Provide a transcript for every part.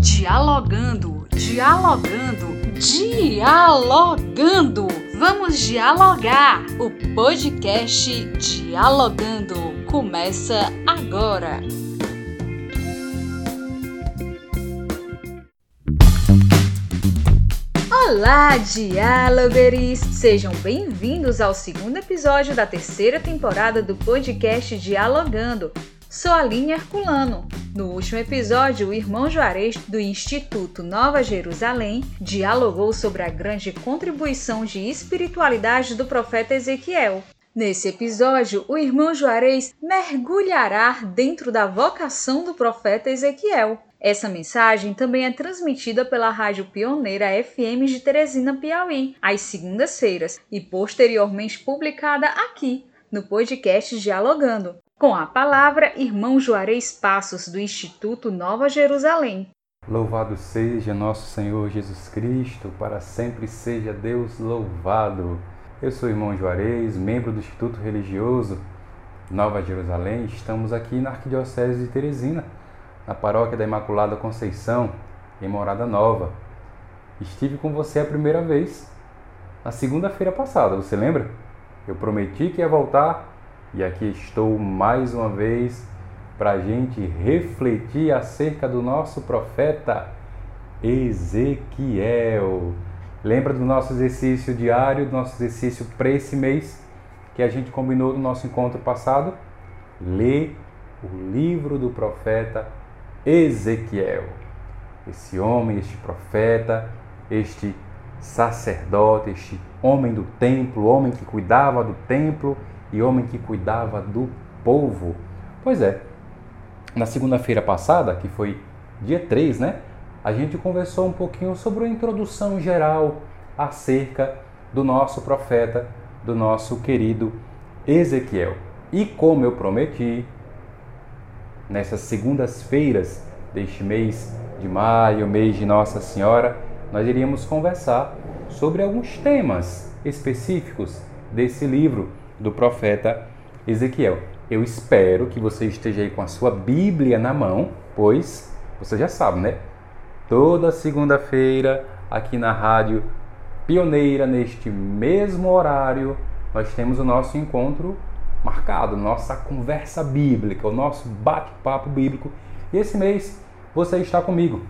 Dialogando, dialogando, dialogando. Vamos dialogar. O podcast Dialogando começa agora. Olá, diálogers! Sejam bem-vindos ao segundo episódio da terceira temporada do podcast Dialogando. Sou Aline Herculano. No último episódio, o irmão Juarez, do Instituto Nova Jerusalém, dialogou sobre a grande contribuição de espiritualidade do profeta Ezequiel. Nesse episódio, o irmão Juarez mergulhará dentro da vocação do profeta Ezequiel. Essa mensagem também é transmitida pela Rádio Pioneira FM de Teresina, Piauí, às segundas-feiras e posteriormente publicada aqui, no podcast Dialogando. Com a palavra, irmão Juarez Passos, do Instituto Nova Jerusalém. Louvado seja nosso Senhor Jesus Cristo, para sempre seja Deus louvado. Eu sou irmão Juarez, membro do Instituto Religioso Nova Jerusalém. Estamos aqui na Arquidiocese de Teresina na paróquia da Imaculada Conceição, em Morada Nova. Estive com você a primeira vez na segunda-feira passada, você lembra? Eu prometi que ia voltar e aqui estou mais uma vez para a gente refletir acerca do nosso profeta Ezequiel. Lembra do nosso exercício diário, do nosso exercício para esse mês que a gente combinou no nosso encontro passado? Lê o livro do profeta Ezequiel. Esse homem, este profeta, este sacerdote, este homem do templo, homem que cuidava do templo e homem que cuidava do povo. Pois é, na segunda-feira passada, que foi dia 3, né? A gente conversou um pouquinho sobre uma introdução geral acerca do nosso profeta, do nosso querido Ezequiel. E como eu prometi, nessas segundas-feiras deste mês de maio, mês de Nossa Senhora, nós iríamos conversar sobre alguns temas específicos desse livro do profeta Ezequiel. Eu espero que você esteja aí com a sua Bíblia na mão, pois você já sabe, né? Toda segunda-feira, aqui na Rádio Pioneira, neste mesmo horário, nós temos o nosso encontro marcado, nossa conversa bíblica, o nosso bate-papo bíblico. E esse mês você está comigo,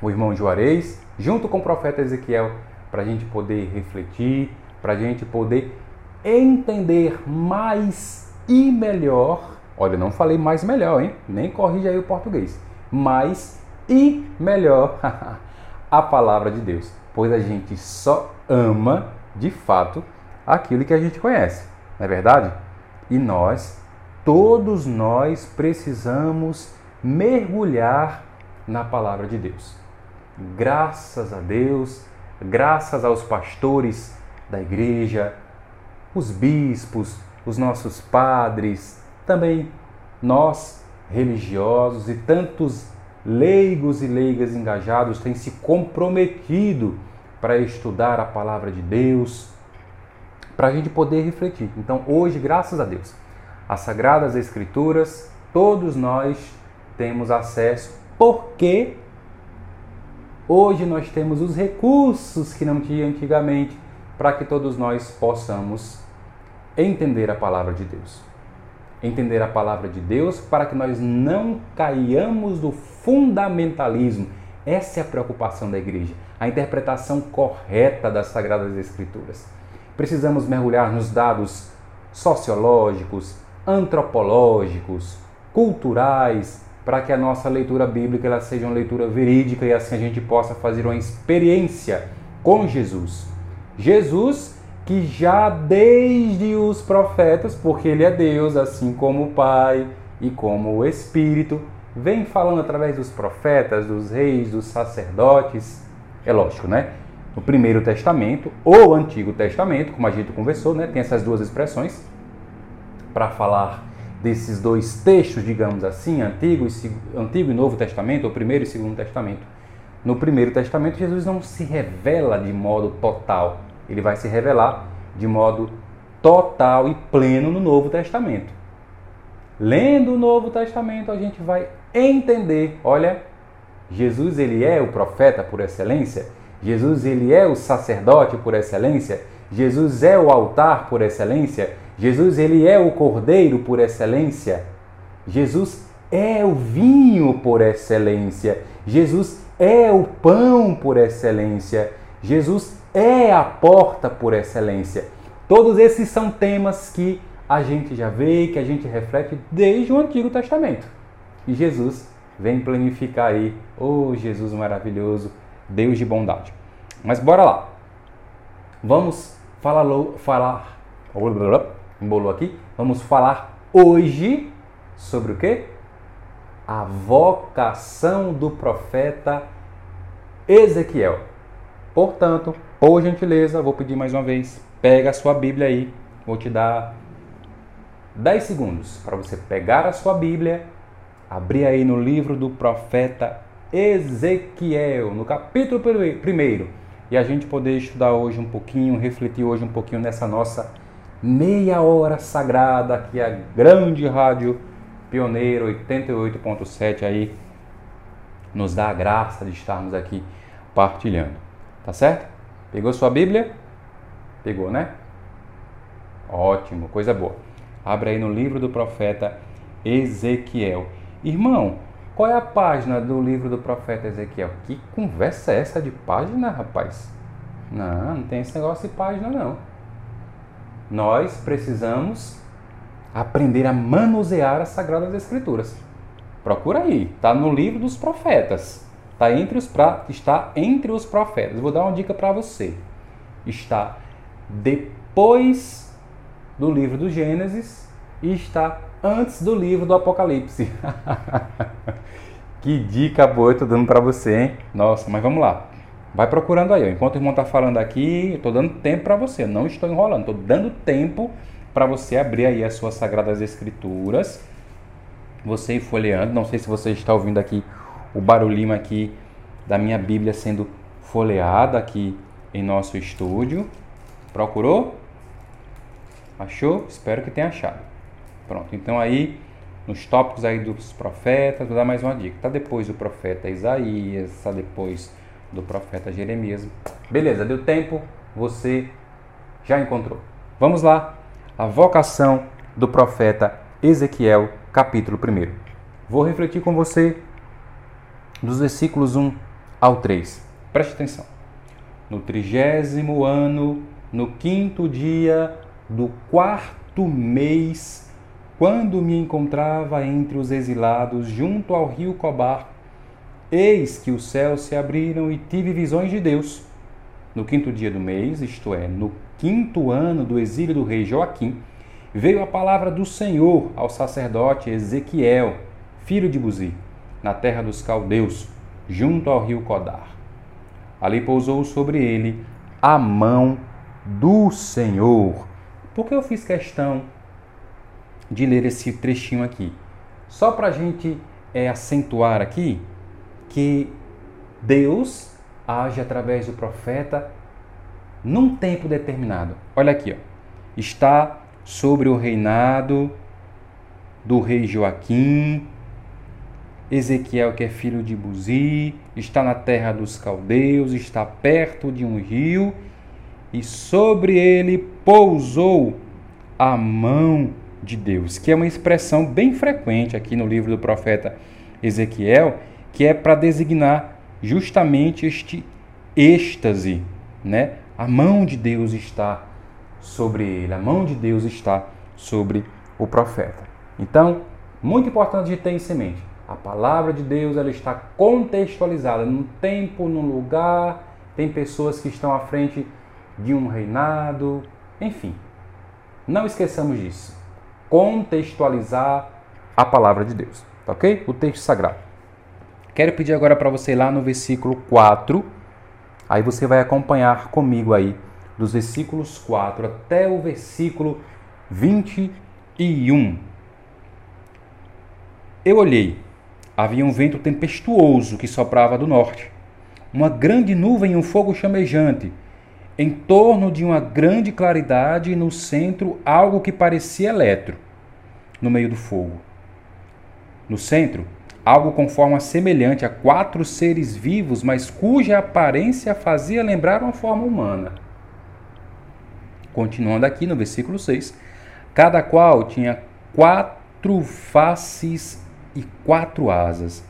o irmão Juarez, junto com o profeta Ezequiel, para a gente poder refletir, para a gente poder entender mais e melhor. Olha, não falei mais melhor, hein? Nem corrija aí o português. Mais e melhor a palavra de Deus, pois a gente só ama de fato aquilo que a gente conhece, não é verdade? E nós, todos nós, precisamos mergulhar na palavra de Deus. Graças a Deus, graças aos pastores da igreja, os bispos, os nossos padres, também nós religiosos e tantos leigos e leigas engajados têm se comprometido para estudar a palavra de Deus, para a gente poder refletir. Então, hoje, graças a Deus, as Sagradas Escrituras, todos nós temos acesso, porque hoje nós temos os recursos que não tinha antigamente para que todos nós possamos entender a palavra de Deus. Entender a palavra de Deus para que nós não caiamos no fundamentalismo. Essa é a preocupação da igreja, a interpretação correta das Sagradas Escrituras. Precisamos mergulhar nos dados sociológicos, antropológicos, culturais, para que a nossa leitura bíblica ela seja uma leitura verídica e assim a gente possa fazer uma experiência com Jesus. Jesus que já desde os profetas, porque ele é Deus, assim como o Pai e como o Espírito, vem falando através dos profetas, dos reis, dos sacerdotes. É lógico, né? no Primeiro Testamento ou Antigo Testamento, como a gente conversou, né? tem essas duas expressões para falar desses dois textos, digamos assim, Antigo e, Antigo e Novo Testamento, ou Primeiro e Segundo Testamento. No Primeiro Testamento, Jesus não se revela de modo total, ele vai se revelar de modo total e pleno no Novo Testamento. Lendo o Novo Testamento, a gente vai entender, olha, Jesus ele é o profeta por excelência? Jesus ele é o sacerdote por excelência? Jesus é o altar por excelência? Jesus ele é o cordeiro por excelência? Jesus é o vinho por excelência? Jesus é o pão por excelência? Jesus é a porta por excelência? Todos esses são temas que a gente já vê, que a gente reflete desde o Antigo Testamento. E Jesus vem planificar aí, oh Jesus maravilhoso, Deus de bondade. Mas bora lá. Vamos falar, falar, embolou aqui. Vamos falar hoje sobre o que? A vocação do profeta Ezequiel. Portanto, por gentileza, vou pedir mais uma vez, pega a sua Bíblia aí, vou te dar 10 segundos para você pegar a sua Bíblia, abrir aí no livro do profeta Ezequiel, no capítulo 1, e a gente poder estudar hoje um pouquinho, refletir hoje um pouquinho nessa nossa meia hora sagrada que a grande rádio Pioneiro 88.7 aí nos dá a graça de estarmos aqui partilhando. Tá certo? Pegou sua Bíblia? Pegou, né? Ótimo, coisa boa. Abre aí no livro do profeta Ezequiel. Irmão, qual é a página do livro do profeta Ezequiel? Que conversa é essa de página, rapaz? Não, não tem esse negócio de página, não. Nós precisamos aprender a manusear as Sagradas Escrituras. Procura aí, está no livro dos profetas. Está entre os, pra, está entre os profetas. Vou dar uma dica para você. Está depois do livro do Gênesis e está antes do livro do Apocalipse. que dica boa eu estou dando para você, hein? Nossa, mas vamos lá. Vai procurando aí. Enquanto o irmão está falando aqui, eu estou dando tempo para você. Não estou enrolando. Estou dando tempo para você abrir aí as suas Sagradas Escrituras. Você ir folheando. Não sei se você está ouvindo aqui o barulhinho aqui da minha Bíblia sendo folheada aqui em nosso estúdio. Procurou? Achou? Espero que tenha achado. Pronto, então aí nos tópicos aí dos profetas, vou dar mais uma dica. Está depois do profeta Isaías, está depois do profeta Jeremias. Beleza, deu tempo, você já encontrou. Vamos lá. A vocação do profeta Ezequiel, capítulo 1. Vou refletir com você dos versículos 1 ao 3. Preste atenção. No trigésimo ano, no quinto dia do quarto mês, quando me encontrava entre os exilados junto ao rio Cobar, eis que os céus se abriram e tive visões de Deus. No quinto dia do mês, isto é, no quinto ano do exílio do rei Joaquim, veio a palavra do Senhor ao sacerdote Ezequiel, filho de Buzi, na terra dos caldeus, junto ao rio Codar. Ali pousou sobre ele a mão do Senhor por que eu fiz questão de ler esse trechinho aqui? Só para a gente é, acentuar aqui que Deus age através do profeta num tempo determinado. Olha aqui, ó. está sobre o reinado do rei Joaquim, Ezequiel, que é filho de Buzi, está na terra dos caldeus, está perto de um rio e sobre ele pousou a mão de Deus, que é uma expressão bem frequente aqui no livro do profeta Ezequiel, que é para designar justamente este êxtase, né? A mão de Deus está sobre ele, a mão de Deus está sobre o profeta. Então, muito importante de ter em semente. A palavra de Deus ela está contextualizada no tempo, no lugar. Tem pessoas que estão à frente de um reinado, enfim. Não esqueçamos disso. Contextualizar a palavra de Deus, tá ok? O texto sagrado. Quero pedir agora para você ir lá no versículo 4. Aí você vai acompanhar comigo aí dos versículos 4 até o versículo 21. Eu olhei, havia um vento tempestuoso que soprava do norte, uma grande nuvem e um fogo chamejante em torno de uma grande claridade no centro algo que parecia eletro, no meio do fogo. No centro algo com forma semelhante a quatro seres vivos, mas cuja aparência fazia lembrar uma forma humana. Continuando aqui no versículo 6, cada qual tinha quatro faces e quatro asas.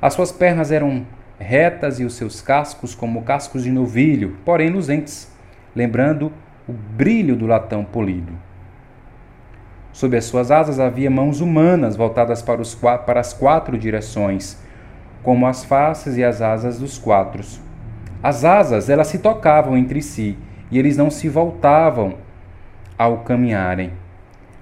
As suas pernas eram retas e os seus cascos como cascos de novilho, porém luzentes, lembrando o brilho do latão polido. Sob as suas asas havia mãos humanas voltadas para, os, para as quatro direções, como as faces e as asas dos quatro. As asas, elas se tocavam entre si, e eles não se voltavam ao caminharem.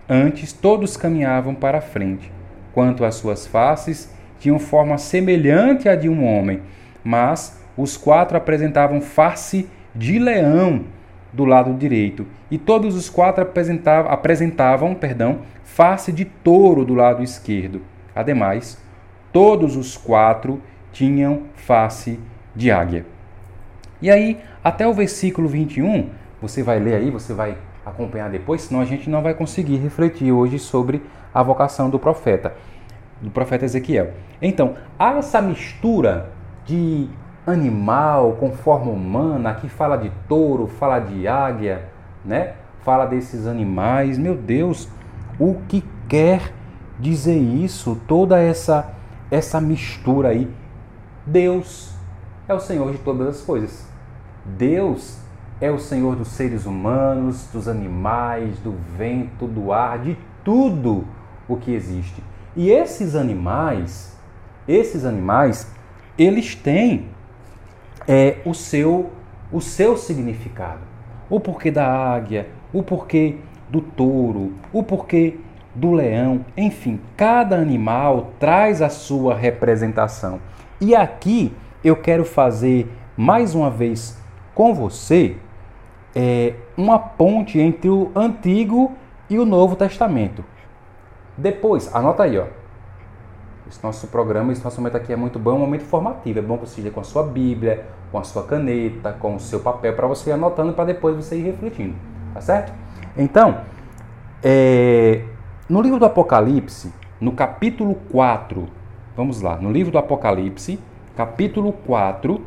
Antes, todos caminhavam para a frente. Quanto às suas faces, tinham forma semelhante à de um homem, mas os quatro apresentavam face de leão do lado direito, e todos os quatro apresentavam, apresentavam perdão, face de touro do lado esquerdo. Ademais, todos os quatro tinham face de águia. E aí, até o versículo 21, você vai ler aí, você vai acompanhar depois, senão a gente não vai conseguir refletir hoje sobre a vocação do profeta do profeta Ezequiel. Então, há essa mistura de animal com forma humana, aqui fala de touro, fala de águia, né? Fala desses animais. Meu Deus, o que quer dizer isso? Toda essa essa mistura aí. Deus é o Senhor de todas as coisas. Deus é o Senhor dos seres humanos, dos animais, do vento, do ar, de tudo o que existe. E esses animais, esses animais, eles têm é, o seu o seu significado. O porquê da águia, o porquê do touro, o porquê do leão, enfim, cada animal traz a sua representação. E aqui eu quero fazer mais uma vez com você é, uma ponte entre o Antigo e o Novo Testamento. Depois, anota aí, ó. Esse nosso programa, esse nosso momento aqui é muito bom, é um momento formativo. É bom que você esteja com a sua Bíblia, com a sua caneta, com o seu papel, para você ir anotando para depois você ir refletindo. Tá certo? Então, é, no livro do Apocalipse, no capítulo 4, vamos lá, no livro do Apocalipse, capítulo 4,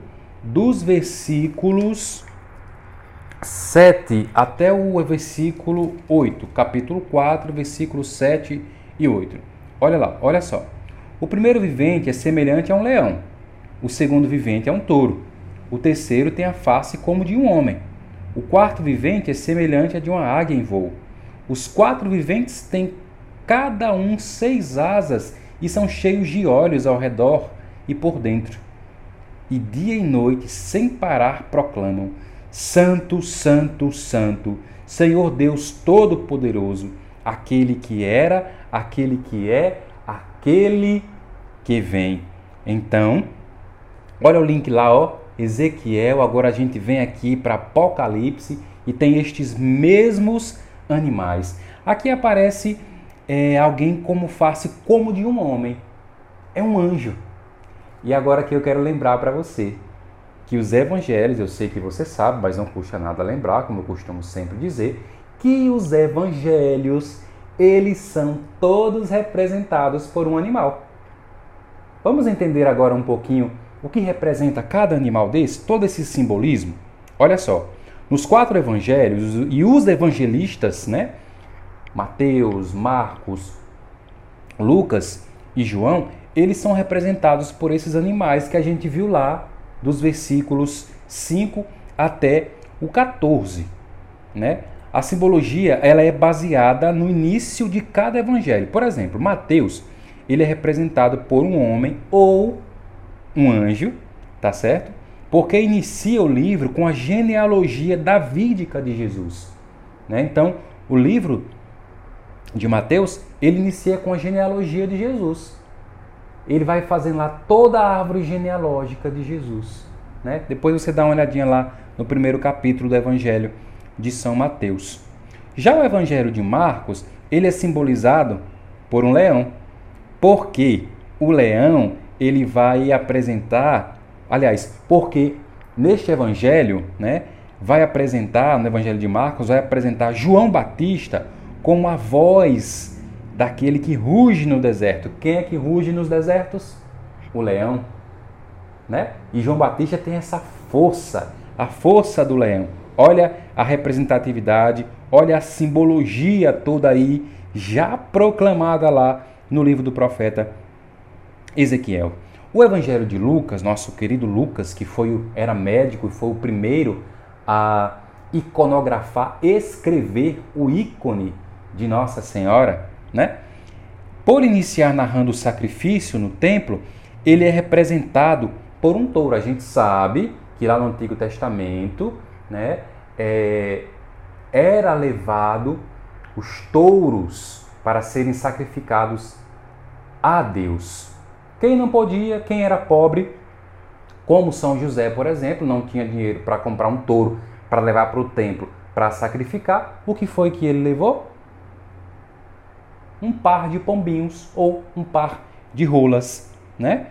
dos versículos 7 até o versículo 8. Capítulo 4, versículos 7 e 8. Olha lá, olha só. O primeiro vivente é semelhante a um leão. O segundo vivente é um touro. O terceiro tem a face como de um homem. O quarto vivente é semelhante a de uma águia em voo. Os quatro viventes têm cada um seis asas e são cheios de olhos ao redor e por dentro. E dia e noite, sem parar, proclamam: Santo, Santo, Santo, Senhor Deus Todo-Poderoso aquele que era, aquele que é, aquele que vem. Então, olha o link lá, ó, Ezequiel. Agora a gente vem aqui para Apocalipse e tem estes mesmos animais. Aqui aparece é, alguém como face como de um homem. É um anjo. E agora que eu quero lembrar para você que os evangelhos, eu sei que você sabe, mas não custa nada lembrar, como eu costumo sempre dizer, que os evangelhos, eles são todos representados por um animal. Vamos entender agora um pouquinho o que representa cada animal desse, todo esse simbolismo? Olha só, nos quatro evangelhos e os evangelistas, né? Mateus, Marcos, Lucas e João, eles são representados por esses animais que a gente viu lá dos versículos 5 até o 14, né? A simbologia ela é baseada no início de cada evangelho. Por exemplo, Mateus ele é representado por um homem ou um anjo, tá certo? Porque inicia o livro com a genealogia davídica de Jesus. Né? Então, o livro de Mateus ele inicia com a genealogia de Jesus. Ele vai fazendo lá toda a árvore genealógica de Jesus. Né? Depois você dá uma olhadinha lá no primeiro capítulo do Evangelho de São Mateus. Já o Evangelho de Marcos, ele é simbolizado por um leão, porque o leão ele vai apresentar, aliás, porque neste evangelho, né, vai apresentar no Evangelho de Marcos, vai apresentar João Batista como a voz daquele que ruge no deserto. Quem é que ruge nos desertos? O leão. Né? E João Batista tem essa força, a força do leão. Olha a representatividade, olha a simbologia toda aí, já proclamada lá no livro do profeta Ezequiel. O Evangelho de Lucas, nosso querido Lucas, que foi era médico e foi o primeiro a iconografar, escrever o ícone de Nossa Senhora, né? Por iniciar narrando o sacrifício no templo, ele é representado por um touro. A gente sabe que lá no Antigo Testamento, né, é, era levado os touros para serem sacrificados a Deus. Quem não podia, quem era pobre, como São José, por exemplo, não tinha dinheiro para comprar um touro para levar para o templo para sacrificar, o que foi que ele levou? Um par de pombinhos ou um par de rolas, né?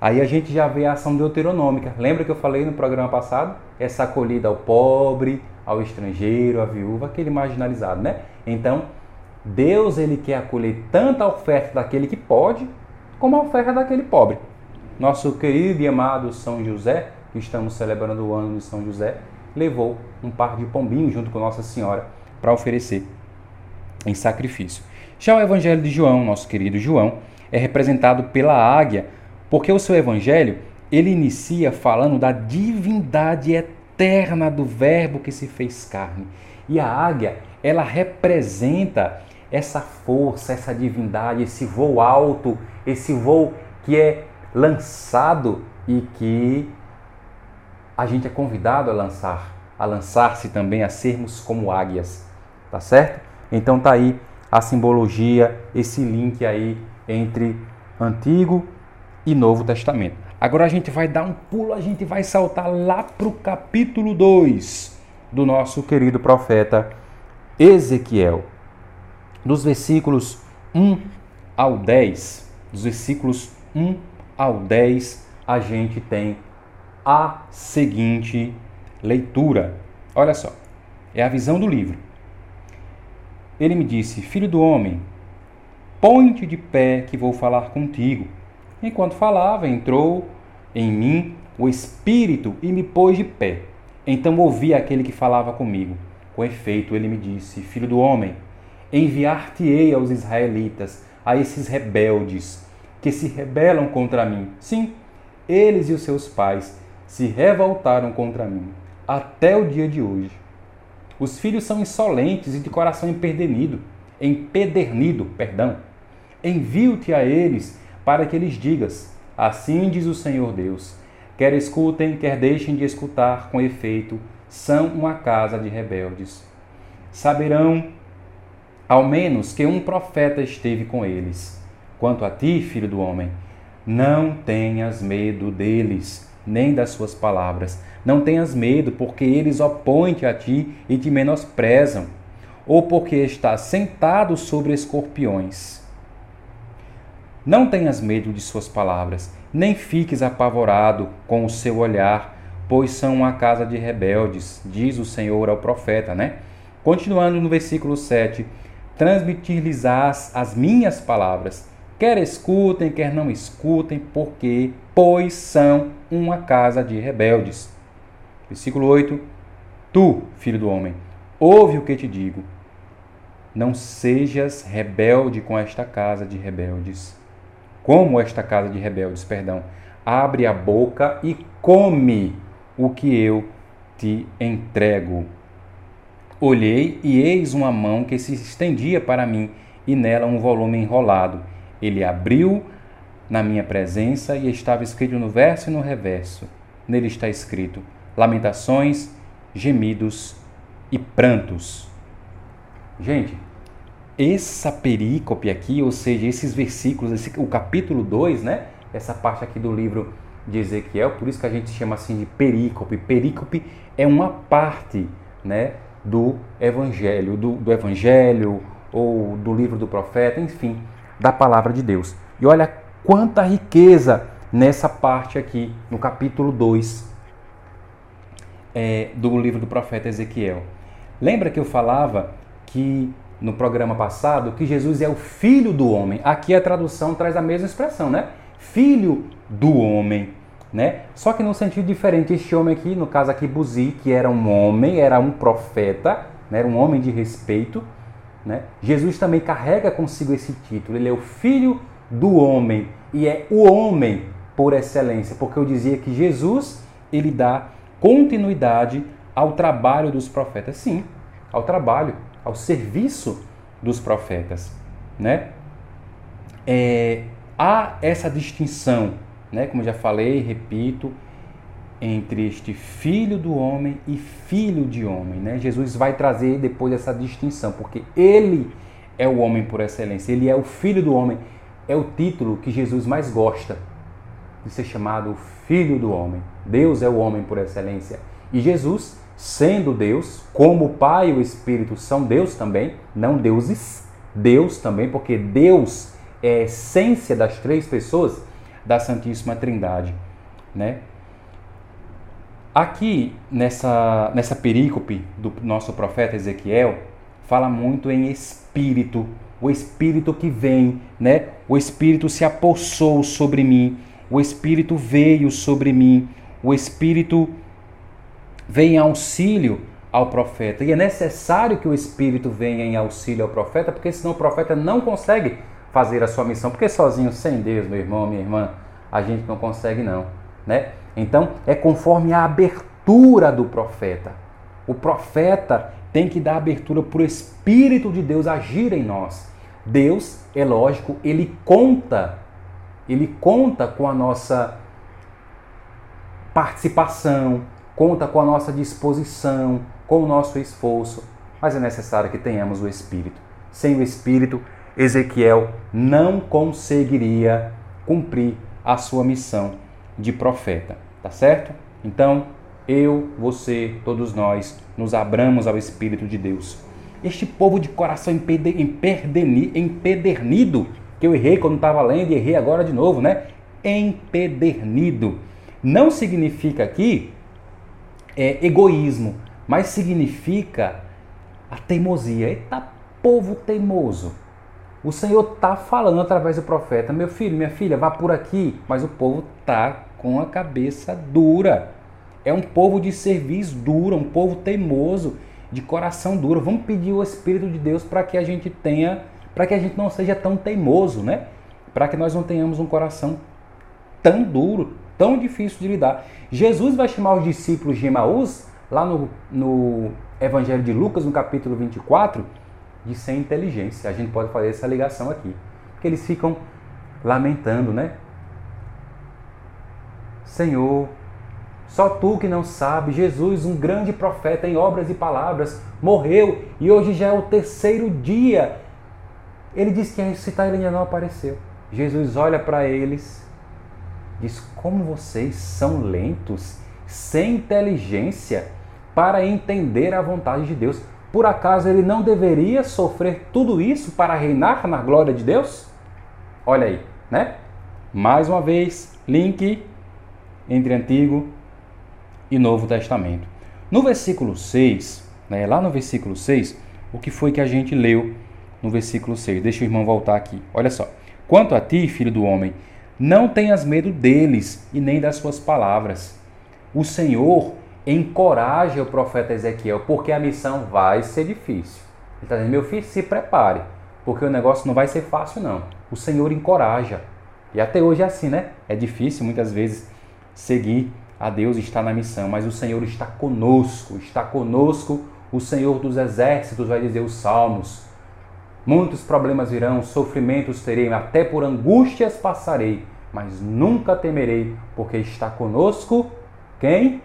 Aí a gente já vê a ação deuteronômica. Lembra que eu falei no programa passado? Essa acolhida ao pobre, ao estrangeiro, à viúva, aquele marginalizado, né? Então, Deus ele quer acolher tanto a oferta daquele que pode, como a oferta daquele pobre. Nosso querido e amado São José, que estamos celebrando o ano de São José, levou um par de pombinhos junto com Nossa Senhora para oferecer em sacrifício. Já o Evangelho de João, nosso querido João, é representado pela águia, porque o seu evangelho ele inicia falando da divindade eterna do Verbo que se fez carne. E a águia, ela representa essa força, essa divindade, esse voo alto, esse voo que é lançado e que a gente é convidado a lançar, a lançar-se também a sermos como águias, tá certo? Então tá aí a simbologia, esse link aí entre Antigo e Novo Testamento. Agora a gente vai dar um pulo, a gente vai saltar lá para o capítulo 2 do nosso querido profeta Ezequiel. Dos versículos 1 ao 10, dos versículos 1 ao 10, a gente tem a seguinte leitura. Olha só, é a visão do livro. Ele me disse: Filho do homem, põe-te de pé que vou falar contigo. Enquanto falava, entrou em mim o Espírito e me pôs de pé. Então ouvi aquele que falava comigo. Com efeito, ele me disse: Filho do homem, enviar-te-ei aos israelitas, a esses rebeldes que se rebelam contra mim. Sim, eles e os seus pais se revoltaram contra mim até o dia de hoje. Os filhos são insolentes e de coração empedernido, empedernido, perdão. Envio-te a eles para que lhes digas: Assim diz o Senhor Deus: quer escutem, quer deixem de escutar, com efeito, são uma casa de rebeldes. Saberão, ao menos, que um profeta esteve com eles. Quanto a ti, filho do homem, não tenhas medo deles, nem das suas palavras. Não tenhas medo, porque eles opõem-te a ti e te menosprezam, ou porque estás sentado sobre escorpiões. Não tenhas medo de suas palavras, nem fiques apavorado com o seu olhar, pois são uma casa de rebeldes, diz o Senhor ao profeta, né? Continuando no versículo 7, transmitir-lhes-ás as minhas palavras, quer escutem, quer não escutem, porque, pois são uma casa de rebeldes. Versículo 8, tu, filho do homem, ouve o que te digo, não sejas rebelde com esta casa de rebeldes como esta casa de rebeldes, perdão, abre a boca e come o que eu te entrego. Olhei e eis uma mão que se estendia para mim e nela um volume enrolado. Ele abriu na minha presença e estava escrito no verso e no reverso. Nele está escrito: lamentações, gemidos e prantos. Gente, essa perícope aqui, ou seja, esses versículos, esse, o capítulo 2, né? Essa parte aqui do livro de Ezequiel, por isso que a gente chama assim de perícope. Perícope é uma parte, né, do evangelho, do, do evangelho ou do livro do profeta, enfim, da palavra de Deus. E olha quanta riqueza nessa parte aqui, no capítulo 2 é, do livro do profeta Ezequiel. Lembra que eu falava que no programa passado que Jesus é o filho do homem. Aqui a tradução traz a mesma expressão, né? Filho do homem, né? Só que num sentido diferente. Este homem aqui, no caso aqui Buzi, que era um homem, era um profeta, né? era um homem de respeito, né? Jesus também carrega consigo esse título. Ele é o filho do homem e é o homem por excelência, porque eu dizia que Jesus ele dá continuidade ao trabalho dos profetas. Sim, ao trabalho, ao serviço dos profetas, né? É, há essa distinção, né? Como já falei, repito, entre este filho do homem e filho de homem, né? Jesus vai trazer depois essa distinção, porque ele é o homem por excelência, ele é o filho do homem, é o título que Jesus mais gosta de ser chamado filho do homem. Deus é o homem por excelência. E Jesus sendo Deus, como o Pai e o Espírito são Deus também, não deuses, Deus também, porque Deus é a essência das três pessoas da Santíssima Trindade, né? Aqui nessa nessa perícope do nosso profeta Ezequiel fala muito em espírito, o espírito que vem, né? O espírito se apossou sobre mim, o espírito veio sobre mim, o espírito vem em auxílio ao profeta. E é necessário que o Espírito venha em auxílio ao profeta, porque senão o profeta não consegue fazer a sua missão. Porque sozinho, sem Deus, meu irmão, minha irmã, a gente não consegue não, né? Então, é conforme a abertura do profeta. O profeta tem que dar abertura para o Espírito de Deus agir em nós. Deus, é lógico, ele conta, ele conta com a nossa participação, conta com a nossa disposição, com o nosso esforço, mas é necessário que tenhamos o Espírito. Sem o Espírito, Ezequiel não conseguiria cumprir a sua missão de profeta, tá certo? Então, eu, você, todos nós, nos abramos ao Espírito de Deus. Este povo de coração empedernido, que eu errei quando estava lendo e errei agora de novo, né? Empedernido. Não significa aqui é, egoísmo, mas significa a teimosia. Eita, povo teimoso. O Senhor está falando através do profeta: meu filho, minha filha, vá por aqui. Mas o povo está com a cabeça dura. É um povo de serviço duro, um povo teimoso, de coração duro. Vamos pedir o Espírito de Deus para que a gente tenha, para que a gente não seja tão teimoso, né? Para que nós não tenhamos um coração tão duro, tão difícil de lidar. Jesus vai chamar os discípulos de Emaús, lá no, no Evangelho de Lucas, no capítulo 24, de sem inteligência. A gente pode fazer essa ligação aqui. Porque eles ficam lamentando, né? Senhor, só tu que não sabe, Jesus, um grande profeta em obras e palavras, morreu e hoje já é o terceiro dia. Ele disse que ia ressuscitar ele ainda não apareceu. Jesus olha para eles Diz como vocês são lentos, sem inteligência para entender a vontade de Deus. Por acaso ele não deveria sofrer tudo isso para reinar na glória de Deus? Olha aí, né? Mais uma vez, link entre Antigo e Novo Testamento. No versículo 6, né, lá no versículo 6, o que foi que a gente leu no versículo 6? Deixa o irmão voltar aqui. Olha só. Quanto a ti, filho do homem, não tenhas medo deles e nem das suas palavras. O Senhor encoraja o profeta Ezequiel, porque a missão vai ser difícil. Ele está dizendo, meu filho, se prepare, porque o negócio não vai ser fácil, não. O Senhor encoraja. E até hoje é assim, né? É difícil muitas vezes seguir a Deus e estar na missão, mas o Senhor está conosco, está conosco. O Senhor dos exércitos vai dizer os salmos. Muitos problemas virão, sofrimentos terei, até por angústias passarei, mas nunca temerei, porque está conosco quem?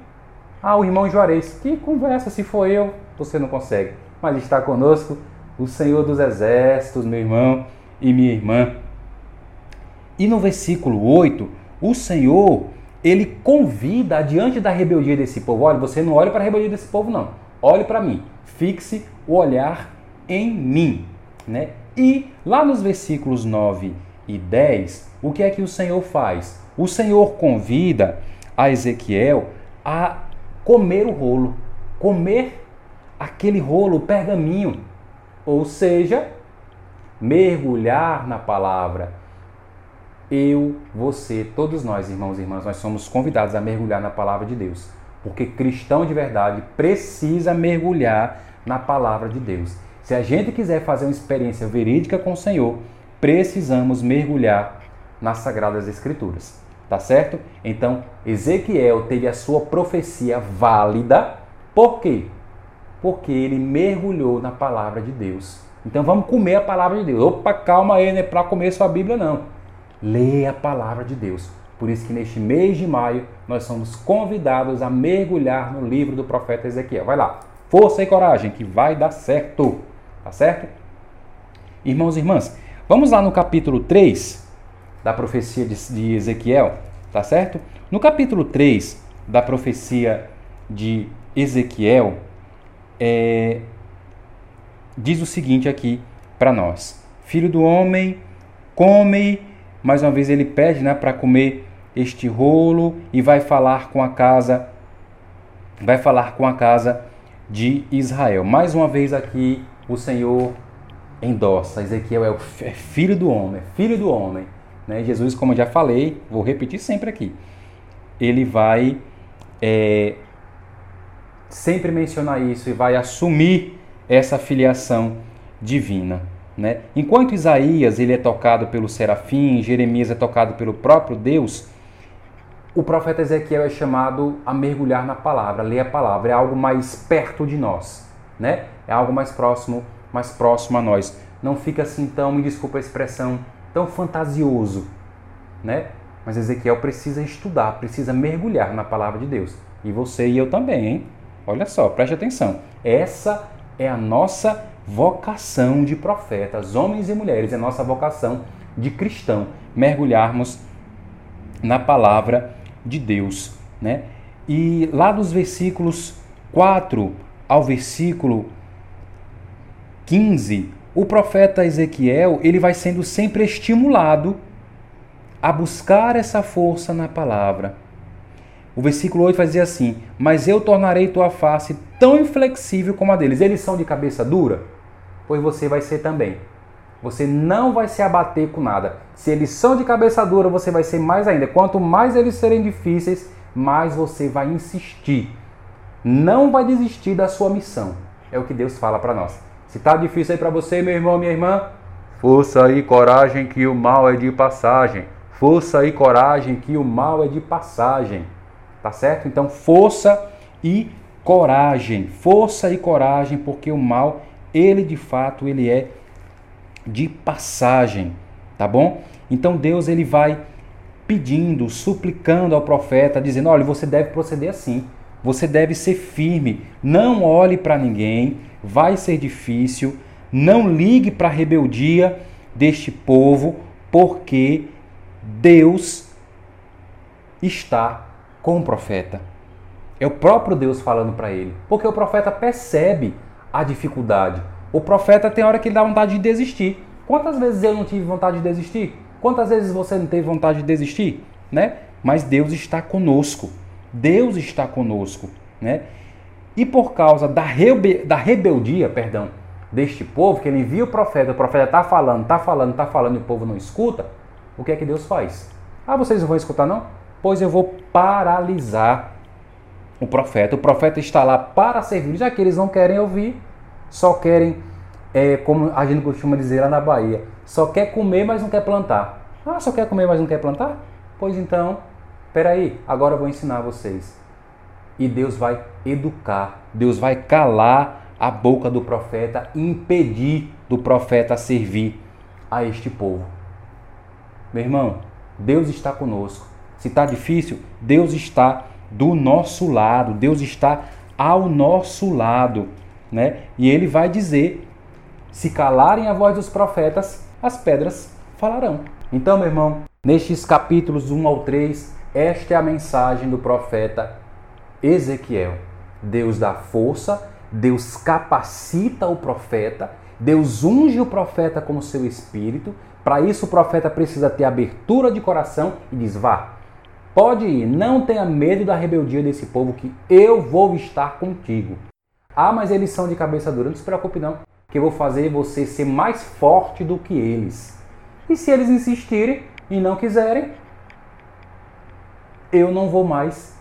Ah, o irmão Juarez. Que conversa, se for eu, você não consegue. Mas está conosco o Senhor dos Exércitos, meu irmão e minha irmã. E no versículo 8, o Senhor, ele convida diante da rebeldia desse povo. Olha, você não olhe para a rebeldia desse povo, não. Olhe para mim. Fixe o olhar em mim. Né? E lá nos versículos 9 e 10, o que é que o Senhor faz? O Senhor convida a Ezequiel a comer o rolo, comer aquele rolo, o pergaminho. Ou seja, mergulhar na palavra. Eu, você, todos nós, irmãos e irmãs, nós somos convidados a mergulhar na palavra de Deus. Porque cristão de verdade precisa mergulhar na palavra de Deus. Se a gente quiser fazer uma experiência verídica com o Senhor, precisamos mergulhar nas Sagradas Escrituras. Tá certo? Então, Ezequiel teve a sua profecia válida. Por quê? Porque ele mergulhou na palavra de Deus. Então vamos comer a palavra de Deus. Opa, calma aí, não é para comer sua Bíblia, não. Leia a palavra de Deus. Por isso que neste mês de maio nós somos convidados a mergulhar no livro do profeta Ezequiel. Vai lá, força e coragem, que vai dar certo. Tá certo? Irmãos e irmãs, vamos lá no capítulo 3 da profecia de Ezequiel, tá certo? No capítulo 3 da profecia de Ezequiel, é, diz o seguinte aqui para nós: Filho do homem, come. Mais uma vez ele pede né, para comer este rolo e vai falar com a casa, vai falar com a casa de Israel. Mais uma vez aqui o Senhor endossa. Ezequiel é é filho do homem, é filho do homem. Né? Jesus, como eu já falei, vou repetir sempre aqui, ele vai é, sempre mencionar isso e vai assumir essa filiação divina. Né? Enquanto Isaías ele é tocado pelo serafim, Jeremias é tocado pelo próprio Deus, o profeta Ezequiel é chamado a mergulhar na palavra, a ler a palavra, é algo mais perto de nós, né? É algo mais próximo, mais próximo a nós. Não fica assim tão, me desculpa a expressão, tão fantasioso, né? Mas Ezequiel precisa estudar, precisa mergulhar na palavra de Deus. E você e eu também, hein? Olha só, preste atenção. Essa é a nossa vocação de profetas, homens e mulheres, é a nossa vocação de cristão, mergulharmos na palavra de Deus, né? E lá dos versículos 4 ao versículo 15, o profeta Ezequiel ele vai sendo sempre estimulado a buscar essa força na palavra. O versículo 8 vai dizer assim: Mas eu tornarei tua face tão inflexível como a deles. Eles são de cabeça dura? Pois você vai ser também. Você não vai se abater com nada. Se eles são de cabeça dura, você vai ser mais ainda. Quanto mais eles serem difíceis, mais você vai insistir. Não vai desistir da sua missão. É o que Deus fala para nós. Se está difícil aí para você, meu irmão, minha irmã, força e coragem que o mal é de passagem. Força e coragem que o mal é de passagem. Tá certo? Então, força e coragem. Força e coragem, porque o mal, ele de fato, ele é de passagem, tá bom? Então Deus ele vai pedindo, suplicando ao profeta, dizendo: "Olha, você deve proceder assim. Você deve ser firme. Não olhe para ninguém vai ser difícil. Não ligue para a rebeldia deste povo, porque Deus está com o profeta. É o próprio Deus falando para ele. Porque o profeta percebe a dificuldade. O profeta tem hora que ele dá vontade de desistir. Quantas vezes eu não tive vontade de desistir? Quantas vezes você não teve vontade de desistir? Né? Mas Deus está conosco. Deus está conosco. Né? E por causa da, rebe da rebeldia, perdão, deste povo, que ele envia o profeta, o profeta está falando, está falando, está falando e o povo não escuta, o que é que Deus faz? Ah, vocês não vão escutar não? Pois eu vou paralisar o profeta. O profeta está lá para servir, já que eles não querem ouvir, só querem, é, como a gente costuma dizer lá na Bahia, só quer comer, mas não quer plantar. Ah, só quer comer, mas não quer plantar? Pois então, peraí, agora eu vou ensinar vocês e Deus vai educar, Deus vai calar a boca do profeta impedir do profeta servir a este povo. Meu irmão, Deus está conosco. Se está difícil, Deus está do nosso lado, Deus está ao nosso lado, né? E ele vai dizer: se calarem a voz dos profetas, as pedras falarão. Então, meu irmão, nestes capítulos 1 ao 3, esta é a mensagem do profeta Ezequiel. Deus dá força, Deus capacita o profeta, Deus unge o profeta com o seu espírito. Para isso, o profeta precisa ter abertura de coração e diz: vá, pode ir, não tenha medo da rebeldia desse povo, que eu vou estar contigo. Ah, mas eles são de cabeça dura, não se preocupe não. que eu vou fazer você ser mais forte do que eles. E se eles insistirem e não quiserem, eu não vou mais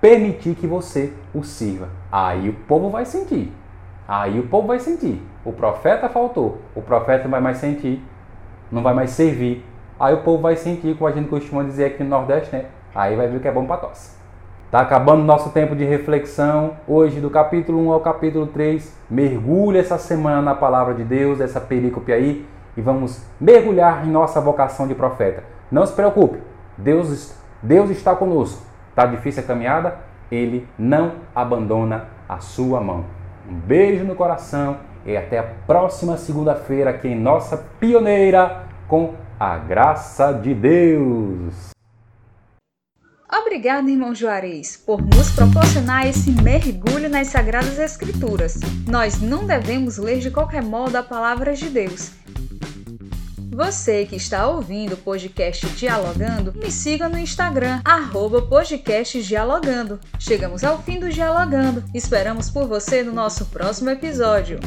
permitir que você o sirva. Aí o povo vai sentir. Aí o povo vai sentir. O profeta faltou. O profeta não vai mais sentir. Não vai mais servir. Aí o povo vai sentir, como a gente costuma dizer aqui no Nordeste, né? Aí vai ver que é bom para tosse. Tá acabando nosso tempo de reflexão. Hoje, do capítulo 1 ao capítulo 3, mergulhe essa semana na palavra de Deus, essa perícope aí, e vamos mergulhar em nossa vocação de profeta. Não se preocupe, Deus, Deus está conosco. Tá difícil a caminhada? Ele não abandona a sua mão. Um beijo no coração e até a próxima segunda-feira aqui em nossa pioneira com a graça de Deus. Obrigada, irmão Juarez, por nos proporcionar esse mergulho nas Sagradas Escrituras. Nós não devemos ler de qualquer modo a palavra de Deus. Você que está ouvindo o podcast Dialogando, me siga no Instagram, arroba. Chegamos ao fim do Dialogando. Esperamos por você no nosso próximo episódio.